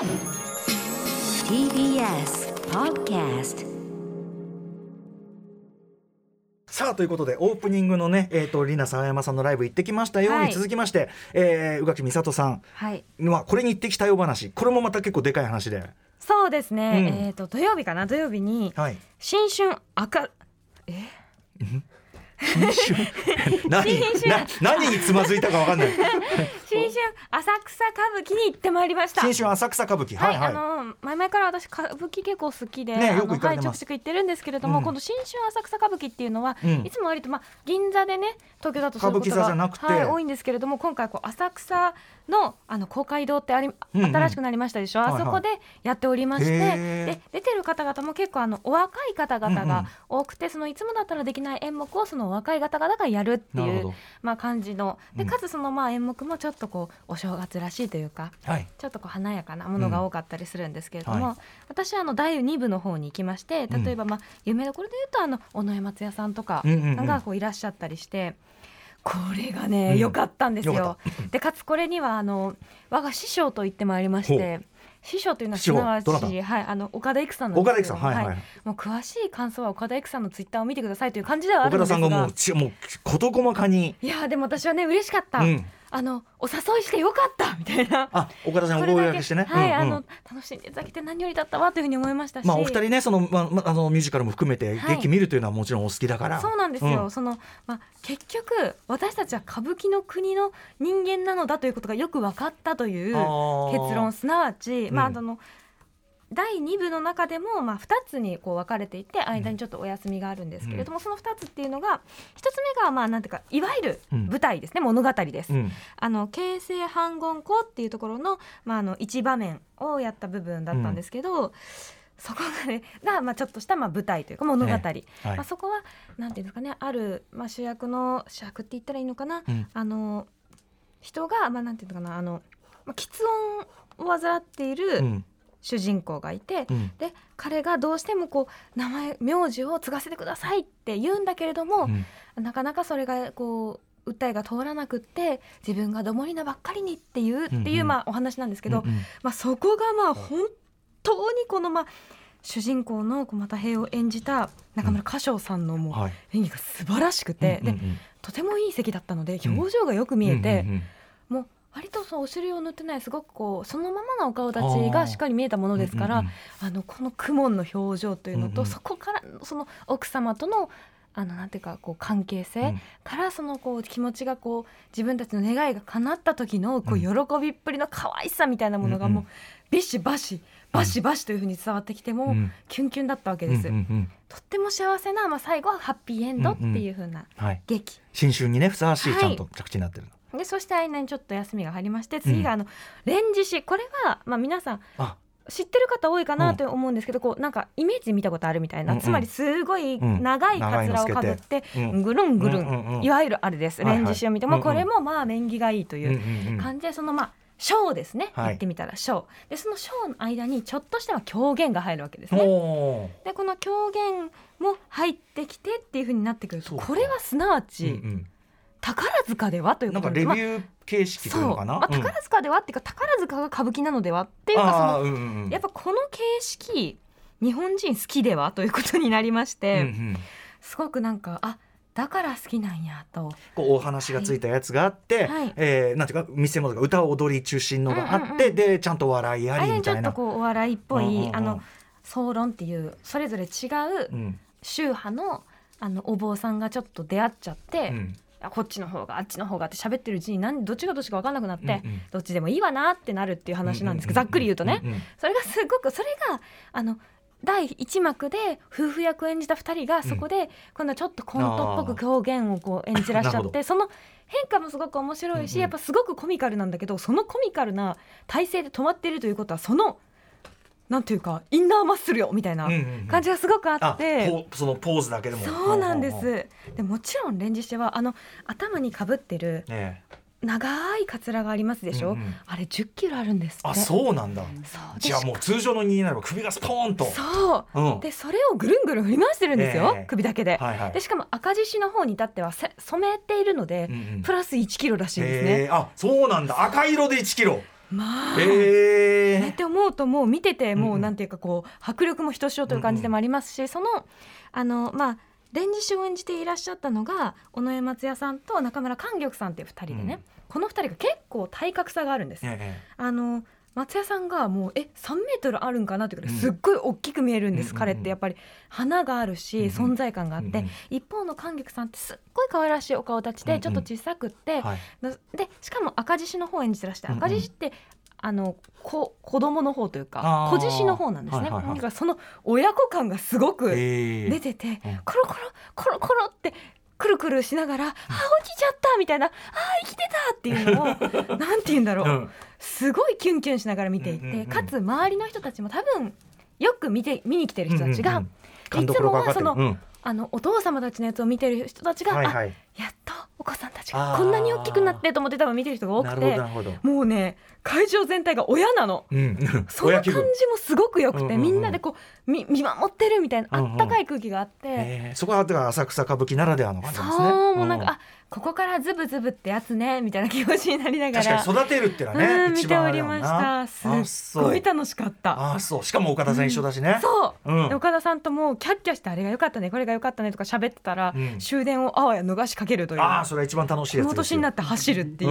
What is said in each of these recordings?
TBS Podcast さあということでオープニングのねえっ、とリナ沢山さんのライブ行ってきましたよはい。に続きまして、えー宇垣美里さん。はい。はこれに行ってきたよ話。これもまた結構でかい話で。そうですね、うん。えっ、と土曜日かな？土曜日にはい。新春赤え？新春何新春。な何につまずいたかわかんない。新春浅草歌舞伎に行ってまいりました。新春浅草歌舞伎。はい、はい。はい、あの前々から私歌舞伎結構好きで、ねよく行はい、ちょくちょく行ってるんですけれども、うん。この新春浅草歌舞伎っていうのは、うん。いつも割とまあ銀座でね東京だとそういうこと歌舞伎座がじゃなくて。はい、多いんですけれども今回こう浅草のあの公会堂ってあり、うんうん。新しくなりましたでしょ、はいはい。あそこでやっておりまして、で出てる方々も結構あのお若い方々うんうん。が多くて、そのいつもだったらできない演目をそのお若い方々がやるっていうまあ感じの。でうん。かつそのまあ演目もちょっとこうお正月らしいというか。はい。ちょっとこう華やかなものが多かったりするんですけれども、うんはい。私はあの第2部の方に行きまして例えばまあ有名どころで言うとあの尾上松也さんとかうんうんうん。がこういらっしゃったりして。これがねうん。良、かったんですよ。でかつこれにはあの我が師匠と言ってまいりまして師匠というのはすなわち、はい、あの岡田育さんなん岡田ですよ。育さんはいはい、もう詳しい感想は岡田育さんのツイッターを見てくださいという感じではあるんですが。岡田さんがもうちもう事細かに、いやでも私はね嬉しかった、うん、あのお誘いしてよかった みたいな。あ岡田さんおそれだけ声掛けしてね。はい、うんうん。あの楽しんでいただけて何よりだったわというふうに思いましたし、まあお二人ねその,、ままあのミュージカルも含めてはい。劇見るというのはもちろんお好きだから、そうなんですよ、うん。そのまあ結局私たちは歌舞伎の国の人間なのだということがよく分かったという結論すなわち、うん。まああの第2部の中でも、まあ、2つにこう分かれていて間にちょっとお休みがあるんですけれども、その2つっていうのが1つ目がまあなんていうかいわゆるうん。舞台ですね、物語です。うん。あの形成反言語っていうところの,、まあ、あの一場面をやった部分だったんですけど、そこが,、ね、がまあちょっとしたまあ舞台というか物語、ねはい。まあ、そこはなんていうんですかねある、まあ、主役の主役って言ったらいいのかな、うん。あの人が、まあ、なんていうのかなあの、まあ、喫音を患っていうるん主人公がいて、うん。で彼がどうしてもこう名前名字を継がせてくださいって言うんだけれども、うん。なかなかそれがこう訴えが通らなくって自分がどもりなばっかりにっていう、っていうまあお話なんですけど、うんうん。まあ、そこがまあ本当にこのまあ主人公のこう又平を演じた中村歌唱さんのもうはい。演技が素晴らしくて、とてもいい席だったので表情がよく見えて、もう割とそうお尻を塗ってないすごくこうそのままのお顔立ちがしっかり見えたものですから、うんうんあのこの苦悶の表情というのと、うんうん。そこからその奥様とのあのなんていうかこう関係性、うん。からそのこう気持ちがこう自分たちの願いが叶った時のこううん。喜びっぷりの可愛さみたいなものがもうビシバシバシバシというふうに伝わってきてもキュンキュンだったわけです。うんうんうん。とっても幸せな、まあ、最後はハッピーエンドっていうふうなはい、劇。新春にねふさわしいちゃんと着地になってるの、でそして間にちょっと休みが入りまして次があの「連獅子」これは、まあ、皆さんあ。知ってる方多いかなと思うんですけど、こうなんかイメージ見たことあるみたいな、うんうん。つまりすごいうん。長いカツラをかぶって、うん。ぐるんぐるん、うんうんうんいわゆるあれです、はいはい。レンジシを見ても、うんうん。これもまあ縁起がいいといううんうんうん。感じでそのまあショーですね、はい。言ってみたらショーでそのショーの間にちょっとした狂言が入るわけですね。でこの狂言も入ってきてっていうふうになってくるとこれはすなわうんちうん宝塚ではというなんかレビュー形式というのかな、まあ、うん。宝塚ではっていうか宝塚が歌舞伎なのではっていうかそのうんうんうん。やっぱこの形式日本人好きではということになりまして、うんうん。すごくなんかあだから好きなんやと。こうお話がついたやつがあって、はい。えーなんていうか見せ物が歌踊り中心のがあって、うんうんうん。でちゃんと笑いありみたいな。ちょっとこうお笑いっぽい、うんうんうん。あの総論っていうそれぞれ違ううん。宗派のあのお坊さんがちょっと出会っちゃって、うん。あこっちの方があっちの方がって喋ってるうちに何どっちがどっちか分かんなくなって、うんうん。どっちでもいいわなってなるっていう話なんです。けど、ざっくり言うとね、それがすごくそれがあの第1幕で夫婦役を演じた2人がそこで今度はちょっとコントっぽく狂言をこう演じらっしゃってその変化もすごく面白いし、やっぱすごくコミカルなんだけどそのコミカルな体勢で止まっているということはそのなんていうかインナーマッスルよみたいなうんうんうん。感じがすごくああって。ポそのポーズだけでも。そうなんでうんうんうんすでもちろんレンジしてはあの頭にかぶってるね長いカツラがありますでしょ、うんうん。あれ1 0キロあるんですって。あそうなんだ。じゃあもう通常の人になれば首がスポーンと。そう。うん。でそれをぐるんぐるん振り回してるんですよ、ええ。首だけで,、はいはい。でしかも赤獅子の方に至ってはせ染めているので、うんうん。プラス1キロらしいんですね、へーあそうなんだ。赤色で1キロまあ、えー。ねって思うともう見ててもうなんていうかこう迫力もひとしおという感じでもありますし、そのあのまあ連獅子を演じていらっしゃったのが尾上松也さんと中村莟玉さんっていう2人でね、うん。この2人が結構体格差があるんです。え。あの松也さんがもうえ3メートルあるんかなっていうぐらいうん。すっごい大きく見えるんです、うん。彼って。やっぱり花があるし、存在感があって、うん。うん。一方の莟玉さんってすっごい可愛らしいお顔立ちでちょっと小さくって、でしかも赤獅子の方を演じてらして赤獅子って、あのこ子供の方というか子獅子の方なんですね、はいはいはい。だからその親子感がすごくえー。出てて、うん。コロコロコロコロってくるくるしながら「あー起きちゃった」みたいな「あー生きてた」っていうのを なんて言うんだろう、うん。すごいキュンキュンしながら見ていて、うんうんうんかつ周りの人たちも多分よく見て見に来てる人たちが、うんうんうん。いつもはそのうん。あのお父様たちのやつを見てる人たちが、あはいはい。やっとお子さんたちがこんなに大きくなってと思って多分見てる人が多くてもうね会場全体が親なの。うん。その感じもすごく良くて、うんうんうん。みんなでこうみ見守ってるみたいなあったかい空気があって、えー。そこはだから浅草歌舞伎ならではの感じですね。そうもうなんか、んあここからズブズブってやつねみたいな気持ちになりなが確らかに育てるっていうのはね、うん見ておりました。すっごい楽しかった。ああそう。しかも岡田さん一緒だしね、そう、うん。で岡田さんともキャッキャしてあれが良かったねこれが良かったねとか喋ってたら、うん。終電をあわや逃しかけるという。ああそれは一番楽しいやつこの年になって走るっていう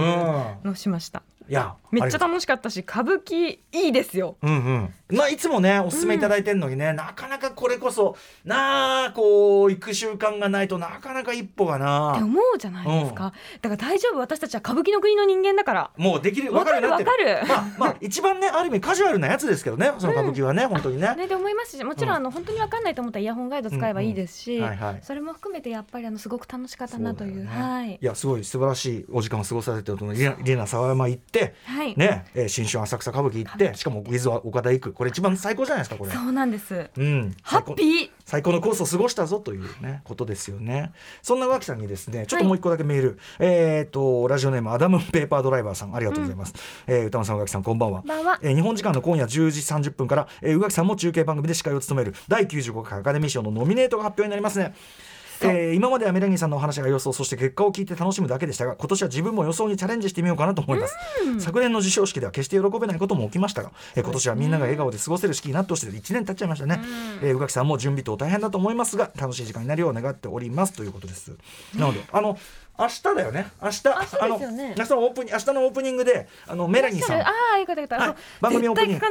のをしました、いやめっちゃ楽しかったし歌舞伎いいですよ。うんうんまあいつもねおすすめいただいてるのにね、なかなかこれこそなあこう行く習慣がないとなかなか一歩がってな思うじゃないですか、だから大丈夫私たちは歌舞伎の国の人間だから。もうできるわかる分かるわかる。まあまあ一番ねある意味カジュアルなやつですけどねその歌舞伎はね、本当にね。ねで思いますしもちろんあの、本当に分かんないと思ったらイヤホンガイド使えばいいですし、それも含めてやっぱりあのすごく楽しかったなというそうね。はい。いやすごい素晴らしいお時間を過ごされてると思う。リナリナ沢山行ってはい、ね、えー新春浅草歌舞伎行ってしかもウィズ岡田行くこれ一番最高じゃないですかこれ。そうなんです。うん。ハッピー。最高のコースを過ごしたぞというねことですよね。そんな脇さんにですねちょっともう一個だけメール、えっ、とラジオネームアダムペーパードライバーさんありがとうございます、えー歌間さん宇垣さんこんばんは。こんばんは。えー日本時間の今夜10時30分から、えー、宇垣さんも中継番組で司会を務める第95回アカデミー賞のノミネートが発表になりますねえー今まではメラニーさんのお話が予想そして結果を聞いて楽しむだけでしたが今年は自分も予想にチャレンジしてみようかなと思います。昨年の授賞式では決して喜べないことも起きましたが、えー今年はみんなが笑顔で過ごせる式になってほしいと1年経っちゃいましたね、えー宇垣さんも準備等大変だと思いますが楽しい時間になるよう願っております。ということです。なのであの明日だよね。明日あの明日のオープニング明日のオープニングであのメラニーさん。ああよかったよかった、番組オープニング。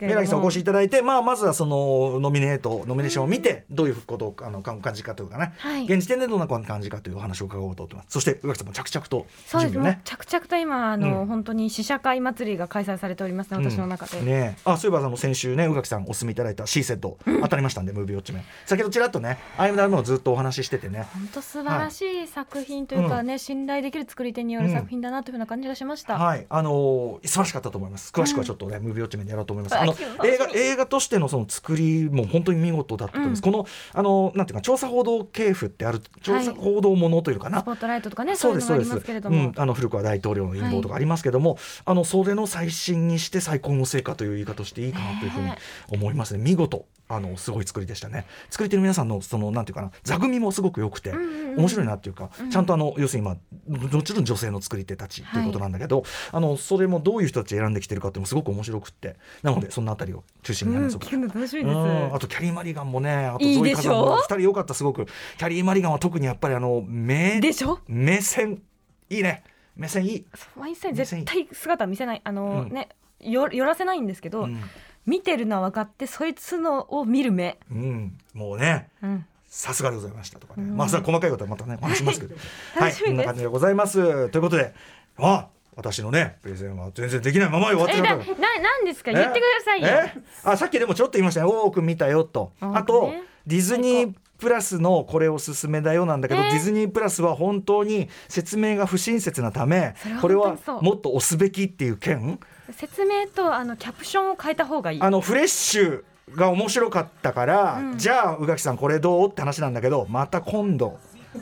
メラニーさんお越しいただいて、まあ、まずはそのノミネートノミネーションを見てどういうことをあの感じかというかね、はい。現時点でどんな感じかというお話を伺おうと思ってます。そして宇垣さんも着々とそうです。もう準備をね。着々と今あの、うん。本当に試写会祭りが開催されておりますね、私の中で、うんね。あそういえばあの先週ね宇垣さんお勧めいただいた C セット、当たりましたんでムービーウォッチメン。先ほどちらっとねあいのをずっとお話ししててね。本当素晴らしい作品というかね、信頼できる作り手による作品だなというふうな感じがしました、はい、あのー素晴らしかったと思います。詳しくはちょっとね、ムービーウォッチメンでやろうと思います。あの映画映画としてのその作りも本当に見事だったと思います。このあのなんていうか調査報道系譜ってある調査報道ものというかな。スポットライトとかねそそうですそうです。うん、あの古川大統領の陰謀とかありますけども、あのそれの最新にして最高の成果という言い方をしていいかなというふうに思いますね。見事あのすごい作りでしたね。作り手の皆さんのそのなんていうかな座組もすごく良くて、んうんうん。面白いなっていうか、ちゃんとあの要するに今もちろん女性の作り手たちということなんだけど、あのそれもどういう人たち選んできてるかってもすごく面白くってなのでそのあたりを中心にうん、話そうか。聞くの楽しみです、うんあとキャリー・マリガンもねあといいゾイでしょカザンも2人良かったすごく。キャリー・マリガンは特にやっぱりあの目でしょ？目線。いいね。目線いい、ワインセン絶対姿見せない。あの、ねよ寄らせないんですけど、うん見てるのは分かってそいつのを見る目、うん、もうねうん、さすがでございましたとかね、うん。まあ細かいことはまたねお話しますけど。はいこんな感じでございます。ということであ私のねプレゼンは全然できないまま終わってえなしまったななんですか？言ってくださいよ。え？あさっきでもちょっと言いましたね。多く見たよと。あとディズニープラスのこれおすすめだよなんだけど、えーディズニープラスは本当に説明が不親切なためこれはもっと押すべきっていう件？説明とあのキャプションを変えた方がいい。あのフレッシュが面白かったから、うん。じゃあ宇垣さんこれどう？って話なんだけどまた今度。う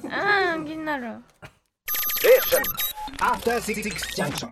ん気になる。After Six Junction.